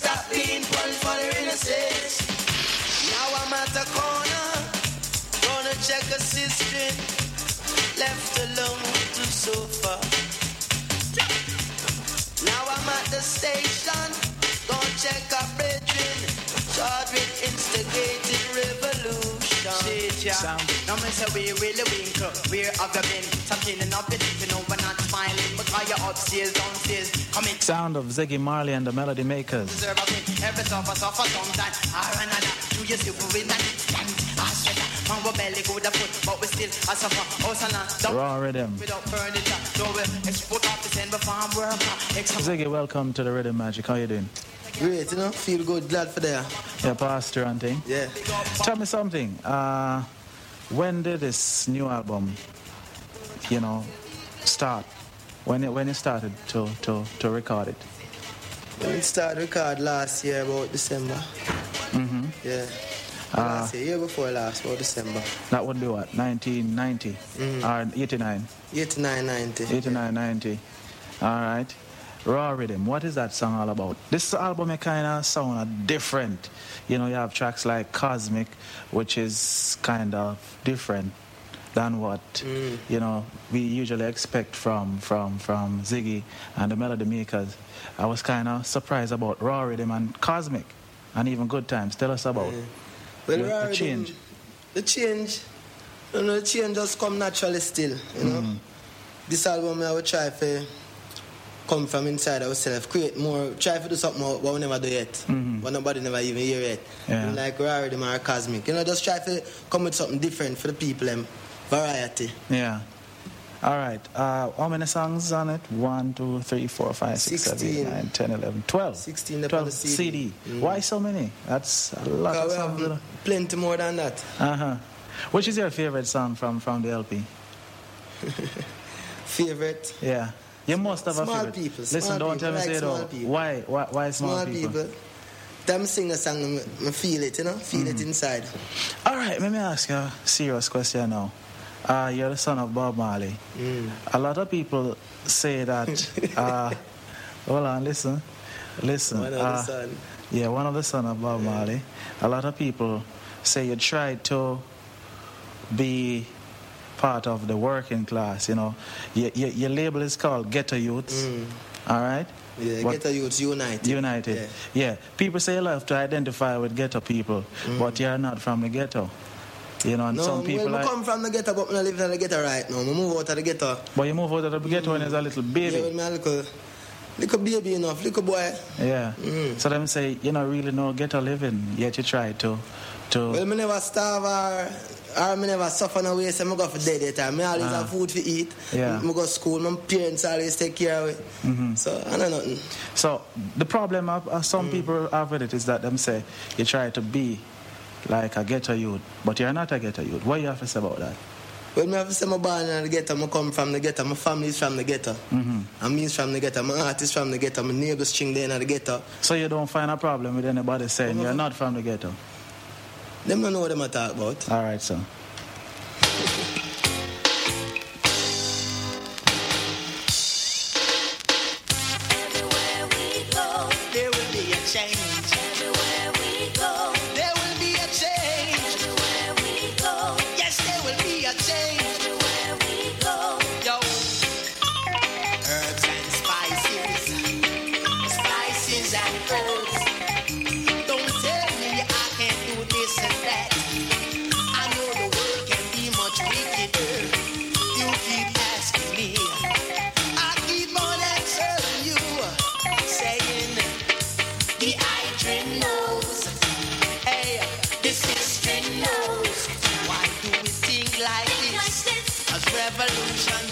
stop being punished for their innocence. Now I'm at the corner, gonna check a sistren, left alone to sofa. Now I'm at the station, gonna check a brethren, charged with instigating revolution. Now me say we really winkle. Uh, where have you been? Killing up believing over not smiling. Because you're upstairs, downstairs. Sound of Ziggy Marley and the Melody Makers. Deserve a win. Every suffer, suffer sometime. Or another. Do you see win Man go belly go the foot. But we still a suffer. House and land. Don't Raw Riddim. without furniture. So we export off the send before I'm worker. Ziggy, welcome to the Riddim Magic. How you doing? Great, you know, feel good, glad for there. Yeah, pastor and thing. Yeah. Tell me something. Uh, when did this new album, you know, start? When it, when you started to, to, to record it? When we started record last year about December. Mm hmm Yeah. Ah. last year, year before last, about December. That would be what? 1990 or mm. 89? Ah, 89, 90. 89, 90. All right. Raw Riddim. What is that song all about? This album kind of sound different. You know, you have tracks like Cosmic, which is kind of different than what mm. you know we usually expect from from from Ziggy and the Melody Makers. I was kind of surprised about Raw Riddim and Cosmic, and even Good Times. Tell us about Well, the, change. The change, you know, the change just come naturally still, you know. Mm-hmm. This album, I will try to come from inside ourselves, create more, try to do something what we never do yet, Mhm. what nobody never even hear yet. Yeah. Like Rarity or Cosmic, you know, just try to come with something different for the people, them. variety. Yeah. All right. Uh, how many songs on it? One, two, three, four, five, six, seven, eight, 16. nine, 10, 11, 12. 16 12 the CD. Mm. Why so many? That's a lot of Because we songs. have plenty more than that. Uh huh. Which is your favorite song from, from the LP? Favorite? Yeah. You must have a Small favorite. people, Listen, small don't people, tell me like say it people. Why? Why? Why small, people? Small people. Them sing a song, me feel it, you know, feel Mm. it inside. All right. Let me ask you a serious question now. Uh, you're the son of Bob Marley. Mm. A lot of people say that. Uh, hold on, listen, listen. One of uh, the son. Yeah, one of the son of Bob Marley. A lot of people say you tried to be part of the working class. You know, your, your, your label is called Ghetto Youths. All right. Mm. Yeah, But- Ghetto Youths United. United. Yeah. People say you love to identify with ghetto people, but you're not from the ghetto. You know, and Mm. No, some people well, like. I come from the ghetto, but I live in the ghetto right now. I move out of the ghetto. But you move out of the ghetto when you're a little baby. Yeah, when little, little baby enough, little boy. Yeah. Mm. So them say you know really no ghetto living, yet you try to to Well, me never starve or, or me never suffer no way, so me go for dead that time. Me always Ah. have food to eat. Yeah. Me go school, my parents always take care of it. Mhm. So, I know nothing. So the problem of, of some Mm. people have with it is that them say you try to be like a ghetto youth, but you're not a ghetto youth. What you have to say about that? Well, me have to say my born in the ghetto, I come from the ghetto, my family is from the ghetto. hmm me is from the ghetto, my aunt is from the ghetto, my neighbors string there in the ghetto. So you don't find a problem with anybody saying you're not from the ghetto. Them don't know what them I talk about. All right, so.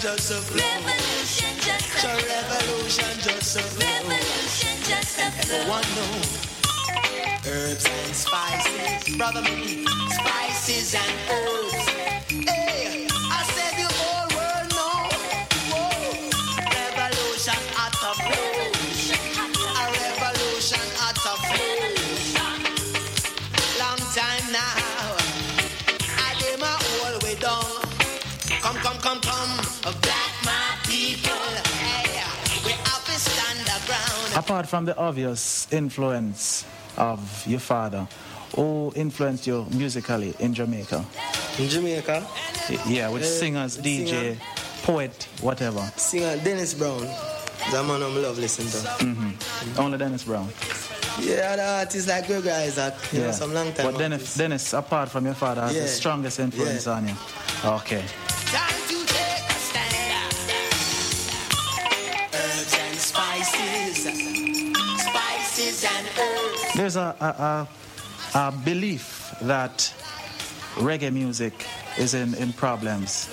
Just a flow. Revolution just a So revolution just a flow. Revolution just a flow. Everyone know Herbs and spices, brother me, spices and herbs. Hey, from the obvious influence of your father, who influenced you musically in Jamaica? In Jamaica, Yeah, with Uh, singers, DJ, singer. poet, whatever. singer Dennis Brown. The man I'm love listening to. Only Dennis Brown. Yeah, the artists like Greg Isaac, you know, some long time. But Dennis. Dennis, apart from your father, has the strongest influence Yeah. on you. Okay. Time to take a stand. Herbs and spices, spices and herbs. There's a, a, a, a belief that reggae music is in, in problems.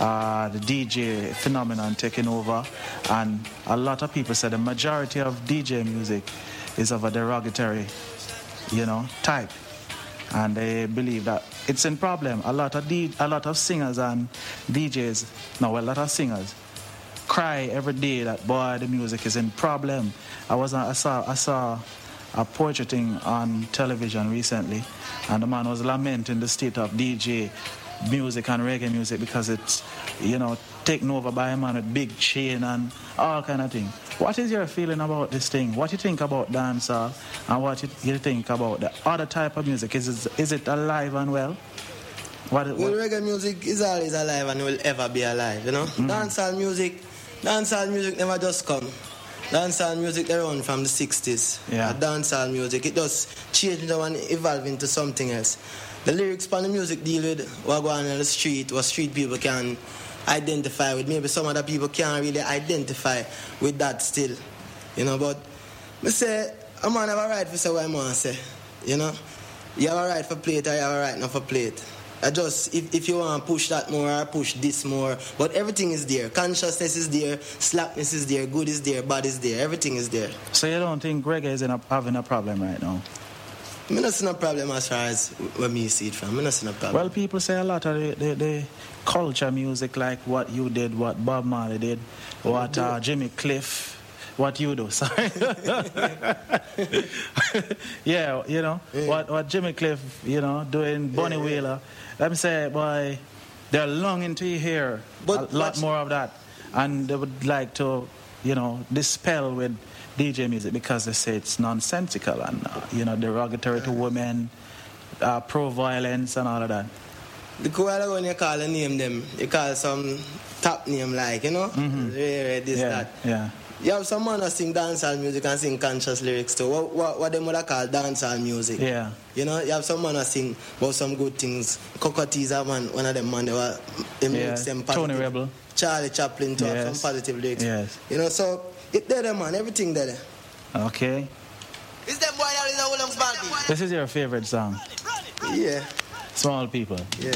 Uh, the DJ phenomenon taking over, and a lot of people say the majority of DJ music is of a derogatory, you know, type, and they believe that it's in problem. A lot of D, a lot of singers and DJs, no, a lot of singers cry every day that boy the music is in problem. I was I saw I saw a poetry thing on television recently and the man was lamenting the state of DJ music and reggae music because it's you know taken over by a man with big chain and all kind of thing. What is your feeling about this thing? What you think about dancehall and what you, you think about the other type of music? Is it, is it alive and well? What, Well, reggae music is always alive and will ever be alive, you know? Mm. Dancehall music, dancehall music never just come. Dancehall music they run from the 60s. Yeah. Dancehall music, it just change now and evolve into something else. The lyrics on the music deal with what going on in the street, what street people can identify with. Maybe some other people can't really identify with that still. You know, but me say, a man have a right to say what I want to say. You know? You have a right for play it or you have a right not for play it. I just, if, if you want to push that more or push this more, but everything is there. Consciousness is there, slackness is there, good is there, bad is there, everything is there. so you don't think reggae is in a, having a problem right now? I not see no problem as far as where me see it from. I not see no problem. Well, people say a lot of the, the, the culture music, like what you did, what Bob Marley did, what uh, Jimmy Cliff, what you do. Sorry. yeah, you know what what Jimmy Cliff, you know, doing Bunny Yeah, yeah. Wailer. Let me say, boy, they're longing to hear But a lot more of that, and they would like to, you know, dispel with DJ music because they say it's nonsensical and uh, you know derogatory to women, uh, pro-violence and all of that. the cool when you call a name them, you call some top name like, you know? Mhm. Rare, this, yeah, that. yeah. You have some man that sing dancehall music and sing conscious lyrics too. What, what, what them would call dancehall music? Yeah. You know, you have some man that sing about some good things. Cocoa Tea's a man, one of them man, they were, them Yeah, lyrics, them Tony. Rebel. Charlie Chaplin too, have Yes. some positive lyrics. Yes. You know, so it there, there, man, everything there. there. Okay. Is them boy that is a whole long spanty? This is your favorite song, Yeah, Small People. yeah.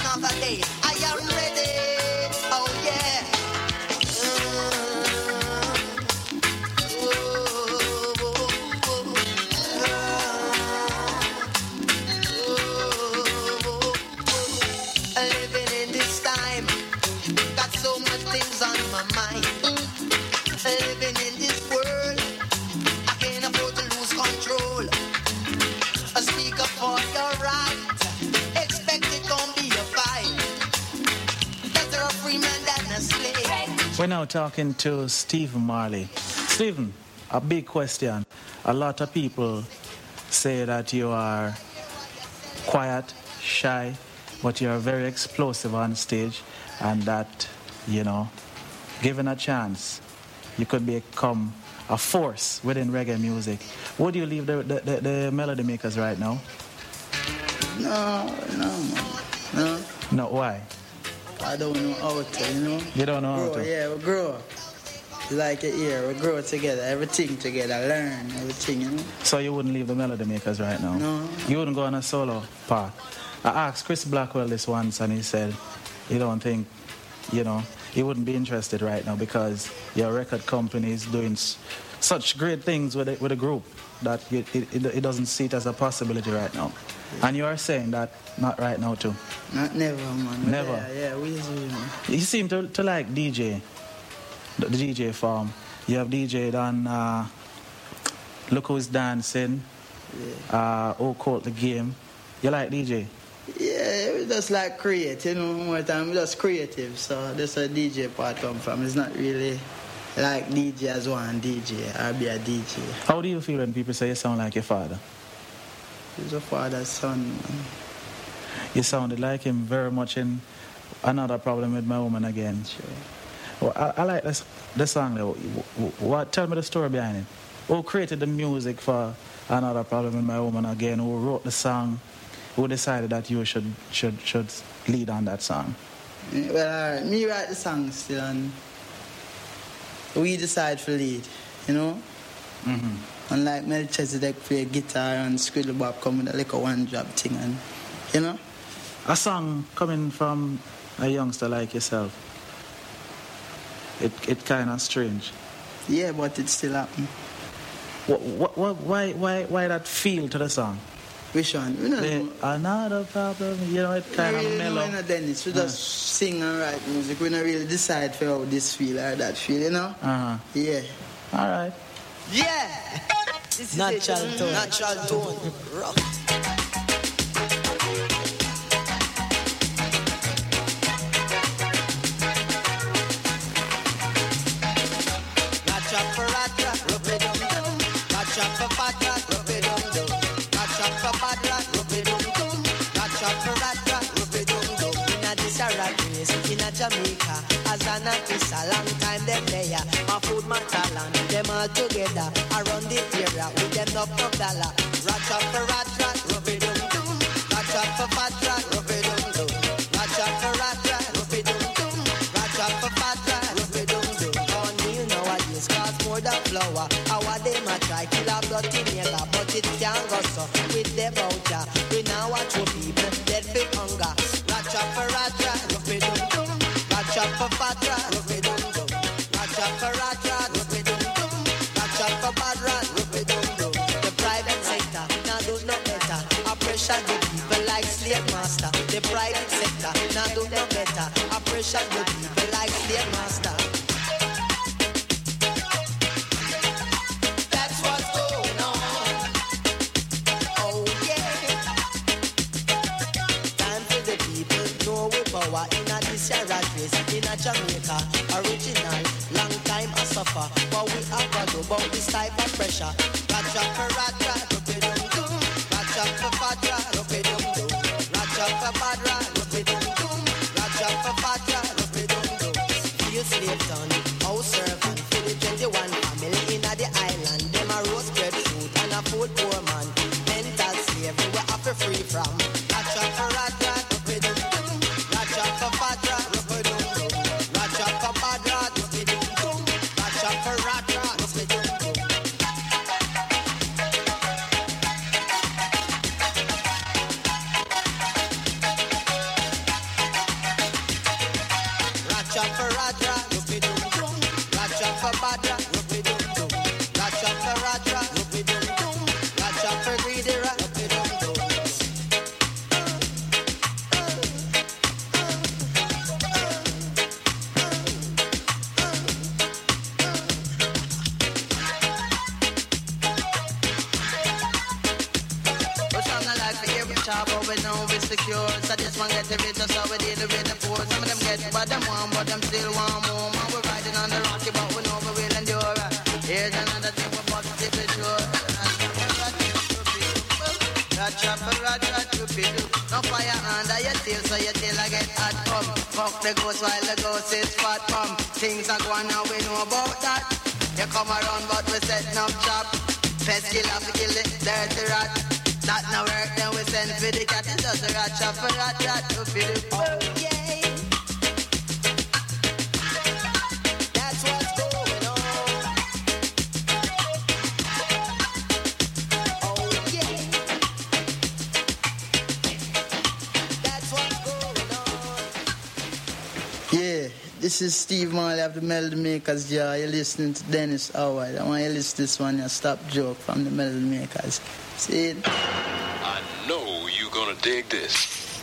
Another day. I am ready. Oh yeah. We're now talking to Stephen Marley. Stephen, a big question. A lot of people say that you are quiet, shy, but you're very explosive on stage, and that, you know, given a chance, you could become a force within reggae music. Would you leave the, the, the, the melody makers right now? No, no. No. No, why? I don't know how to, you know. You don't know how to? yeah, we grow. Like a year, we grow together, everything together, learn everything, you know. So you wouldn't leave the melody makers right now? No. You wouldn't go on a solo path? I asked Chris Blackwell this once and he said you don't think, you know, he wouldn't be interested right now because your record company is doing s- such great things with a, with a group that it, it, it doesn't see it as a possibility right now. And you are saying that not right now too. Not never, man. Never? Yeah, yeah, we you seem to, to like DJ, the, the DJ form. You have DJ on uh, Look Who's Dancing, yeah. uh, Oh Court the Game. You like DJ? Yeah, we just like create, you know, more time, we just creative, so that's where DJ part come from. It's not really like DJ as one DJ, or be a DJ. How do you feel when people say you sound like your father? He's a father's son. You sounded like him very much in Another Problem with My Woman Again. Sure. Well, I, I like this, the song though. What, tell me the story behind it. Who created the music for Another Problem with My Woman Again? Who wrote the song? Who decided that you should should should lead on that song? Well, alright, me write the song still, and we decide for lead, you know? Mm-hmm. Unlike Melchizedek play guitar and Scriddle Bob come with a little one drop thing, and you know? A song coming from a youngster like yourself. It it kind of strange. Yeah, but it still happen. What, what, what, why why why that feel to the song? Which one? We know. another problem, you know, it kind of really know mellow. a Dennis. We just sing and write music. We don't really decide for how this feel or that feel, you know? Uh huh. Yeah. All right. Yeah. This is Natural tone. Natural tone. Rock. Together Pressure the people like slave master. The private sector now do no better. I pressure the people the ghost while the ghost is fat. Come, things are going on, we know about that. You come around, but we setting up shop. Pest killer, we kill it, dirty rat. That no work, then we send for the cat. It's just a rat chop, a rat rat, stupid. Oh yeah. This is Steve Marley of the Melody Makers, yeah. You're listening to Dennis Howard. I want you to listen to this one, yeah. Stop Joke from the Melody Makers. See it? I know you're gonna dig this.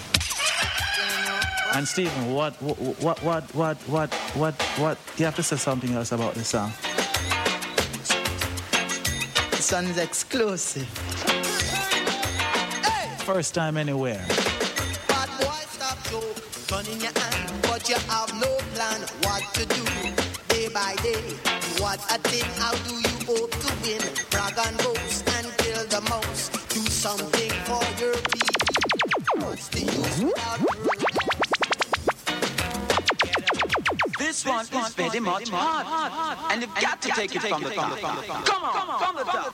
And Stephen, what, what, what, what, what, what, what? You have to say something else about the song. The song is exclusive. Hey! First time anywhere. Gun in your hand, but you have no plan what to do. Day by day, what a thing. How do you hope to win? Brag and boast and kill the mouse. Do something for your people. What's the use without? This one is very much hard, and you've got to take it from the top. Come on, from the top.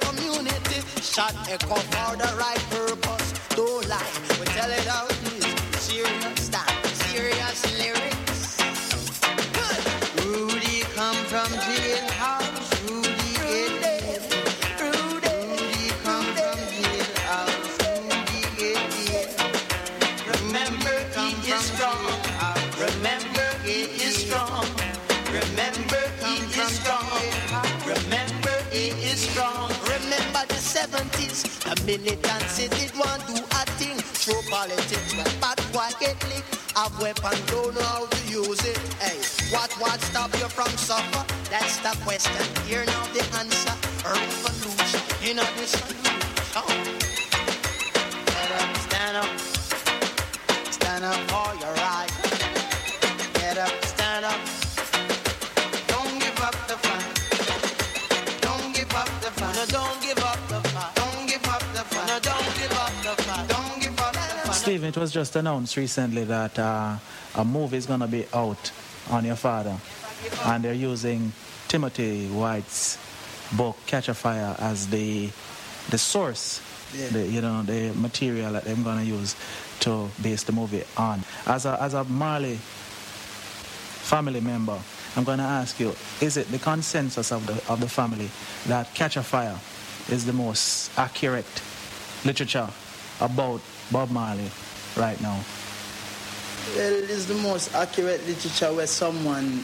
Community, shot echo for the right The militancy did want do a thing. True politics when bad boy get licked. Have weapon, don't know how to use it. Hey, what what stop you from suffer? That's the question. Here now the answer. Revolution. You know the solution. Get up, stand up. Stand up for your right. It was just announced recently that uh, a movie is going to be out on your father. And they're using Timothy White's book, Catch a Fire, as the, the source, Yeah. the, you know, the material that they're going to use to base the movie on. As a, as a Marley family member, I'm going to ask you, is it the consensus of the, of the family that Catch a Fire is the most accurate literature about Bob Marley right now? Well, it is the most accurate literature where someone,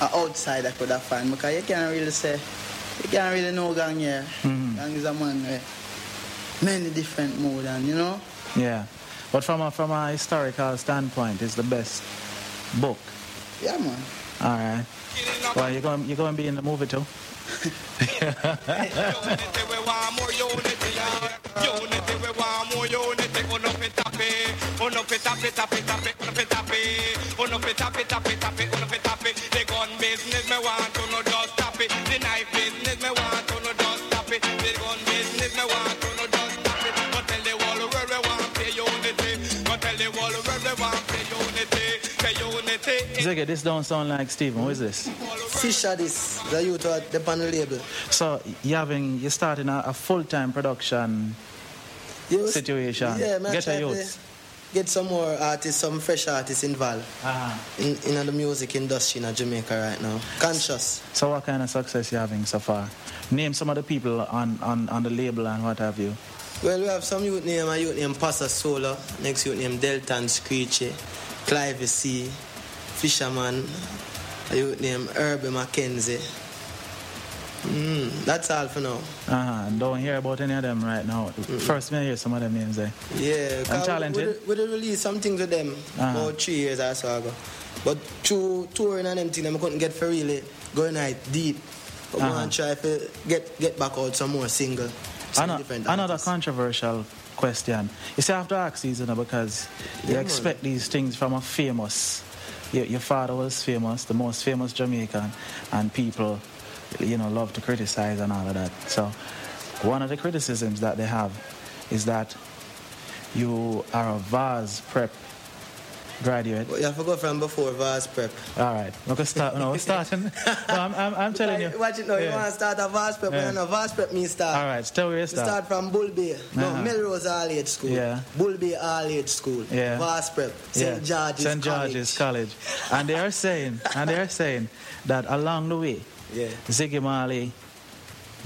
an outsider, could have found because you can't really say, you can't really know Gong here. Mm-hmm. Gong is a man with many different modes, and you know. Yeah. But from a, from a historical standpoint, it's the best book. Yeah, man. All right. Well, you're going, you're going to be in the movie too? on en fait taper, on en fait taper, taper, taper, on en fait taper, on en fait taper, taper, taper, on en fait taper. The gun business me want to no just tap it, the knife business me want to no just tap it, the gun business me want to no just tap it. Go tell the world where we want pay unity, go tell the world where we want pay unity, pay unity. Ziggy, this don't sound like Stephen. Who is this? Fisher, this the youth at the panel label. So you having you starting a, a full time production you- situation. Yeah, man. Get a youth. Get some more artists, some fresh artists involved Uh-huh. in, in the music industry in Jamaica right now. Conscious. So what kind of success you having so far? Name some of the people on, on, on the label and what have you. Well, we have some youth name, a youth name Pasa Solar, next youth name Delta and Screechy, Clive C, Fisherman, a youth name Herbie Mackenzie. Mm, that's all for now. Uh-huh. Don't hear about any of them right now. First, me hear some of them names there. Yeah, 'cause talented. We, we, we released some things with them Uh-huh. about three years or so ago. But through touring and them I couldn't get for really going out deep. But Uh-huh. want to try to get, get back out some more single. Some another artists. controversial question. You see, I have to ask know, because you Yeah, man. expect these things from a famous. Your, your father was famous, the most famous Jamaican, and people, you know, love to criticize and all of that. So, one of the criticisms that they have is that you are a Vaz Prep graduate. But you have to go from before Vaz Prep. All right, we can start. No, we're starting. No, I'm, I'm, I'm telling you. Watch it now, you want to start a Vaz Prep, Yeah. yeah. when Vaz Prep means start. All right, tell where you We start. start from Bull Bay. No, Uh-huh. Melrose All Age School. Yeah. Bull Bay All Age School. Yeah. Vaz Prep. St. George's College. St. College. George's College. And they are saying, and they are saying that along the way, Yeah. Ziggy Marley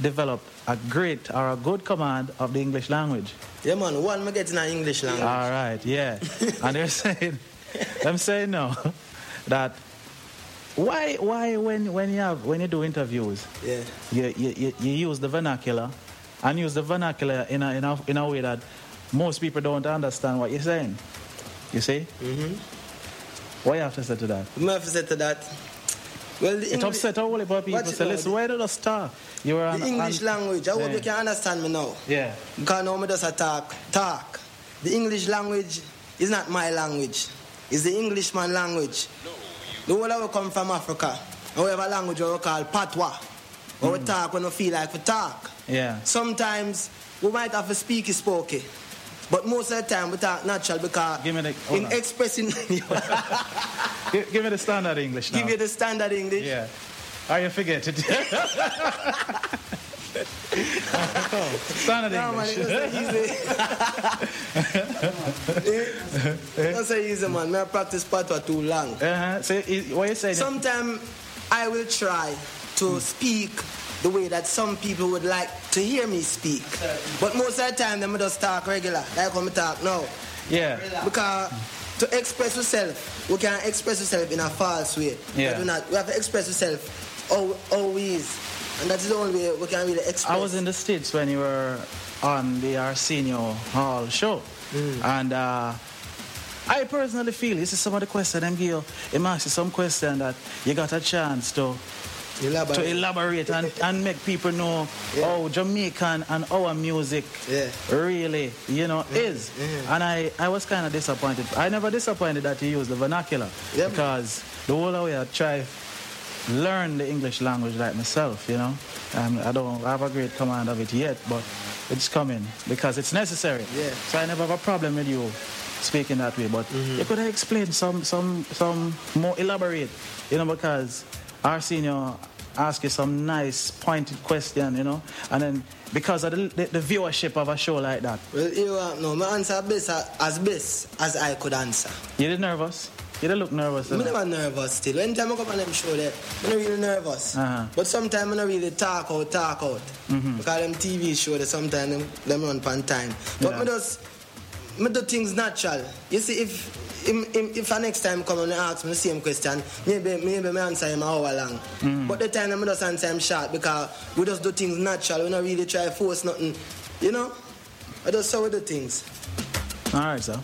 developed a great or a good command of the English language. Yeah, man. One, me get in English language. All right, yeah. and they're saying, I'm saying no, that why, why when, when you have when you do interviews, Yeah. you, you, you, you use the vernacular and use the vernacular in a, in a, in a way that most people don't understand what you're saying. You see? Mm-hmm. What you have to say to that? Me have to say to that. Well, the It English, upset a whole heap of people. Watch it Say, now. listen, where did I start? You were on, the English on- language. I hope Yeah. you can understand me now. Yeah. Because now me just talk, talk. The English language is not my language. It's the Englishman language. No. The whole of come from Africa. And we have a language we call patois. Where Mm. we talk when we feel like we talk. Yeah. Sometimes we might have to speak it spooky. But most of the time we talk natural because Give me the- in on. expressing Give, give me the standard English now. give you the standard English. Yeah. Or you forget it. standard No, man, English. it's not easy. That's so easy, man. I practice patois too long. Uh-huh. So, what you saying? Sometimes I will try to speak the way that some people would like to hear me speak. But most of the time, them just talk regular, like when we talk now. yeah. Because to express yourself, we can't express yourself in a false way. Yeah. We, not, we have to express yourself always. And that's the only way we can really express. I was in the States when you were on the Arsenio Hall show. Mm. And uh, I personally feel this is some of the questions them give you. It asks you some question that you got a chance to Elaborate. to elaborate and, and make people know how Jamaican and our music Yeah. really, you know, is. And I, I was kind of disappointed. I never disappointed that you use the vernacular Yeah, because the whole way I try learn the English language like myself, you know. Um, I don't have a great command of it yet, but it's coming because it's necessary. Yeah. So I never have a problem with you speaking that way, but you could have explained some, some, some more elaborate, you know, because Arsenio ask you some nice pointed question, you know, and then because of the, the, the viewership of a show like that, Well, you uh, no, my answer best uh, as best as I could answer. you did nervous. You did look nervous. I'm never nervous still. Anytime I come on them show there, I'm not really nervous. Uh-huh. But sometimes I'm not really talk out, talk out. Mm-hmm. Because them TV show sometimes them, them run pan time. But Yeah. me just me do things natural. You see if him, him, if a next time come and ask me the same question, maybe maybe me answer him an hour long. Mm. But the time I just answer him short because we just do things natural. We don't really try to force nothing. You know? I just how we do things. All right, sir.